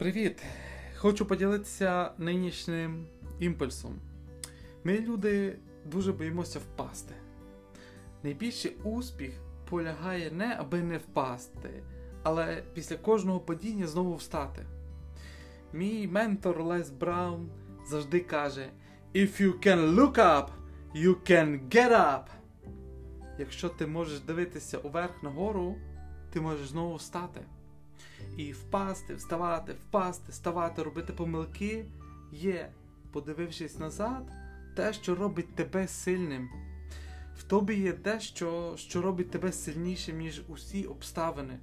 Привіт! Хочу поділитися нинішнім імпульсом. Ми, люди, дуже боїмося впасти. Найбільший успіх полягає не аби не впасти, але після кожного падіння знову встати. Мій ментор Лес Браун завжди каже: If you can look up, you can get up. Якщо ти можеш дивитися уверх нагору, ти можеш знову встати. І впасти, вставати, впасти, вставати, робити помилки є, подивившись назад, те, що робить тебе сильним. В тобі є дещо, що робить тебе сильнішим, ніж усі обставини,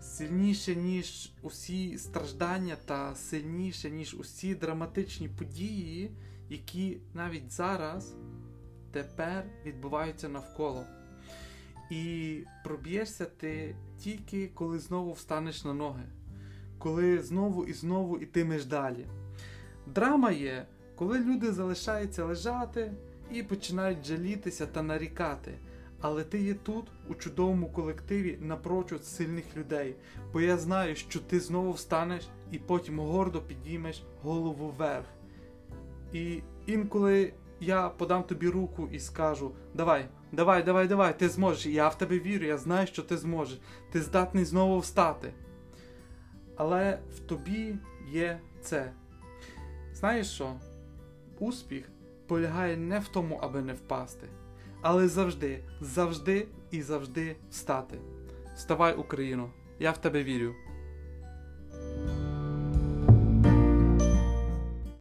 сильніше, ніж усі страждання, та сильніше, ніж усі драматичні події, які навіть зараз тепер відбуваються навколо. І проб'єшся ти тільки коли знову встанеш на ноги, коли знову і знову ітимеш далі. Драма є, коли люди залишаються лежати і починають жалітися та нарікати. Але ти є тут, у чудовому колективі, напрочуд сильних людей, бо я знаю, що ти знову встанеш і потім гордо підіймеш голову вверх. І інколи я подам тобі руку і скажу: Давай, давай, давай, давай, ти зможеш. Я в тебе вірю, я знаю, що ти зможеш. Ти здатний знову встати. Але в тобі є це. Знаєш що? Успіх полягає не в тому, аби не впасти, але завжди, завжди і завжди встати. Вставай, Україно! Я в тебе вірю.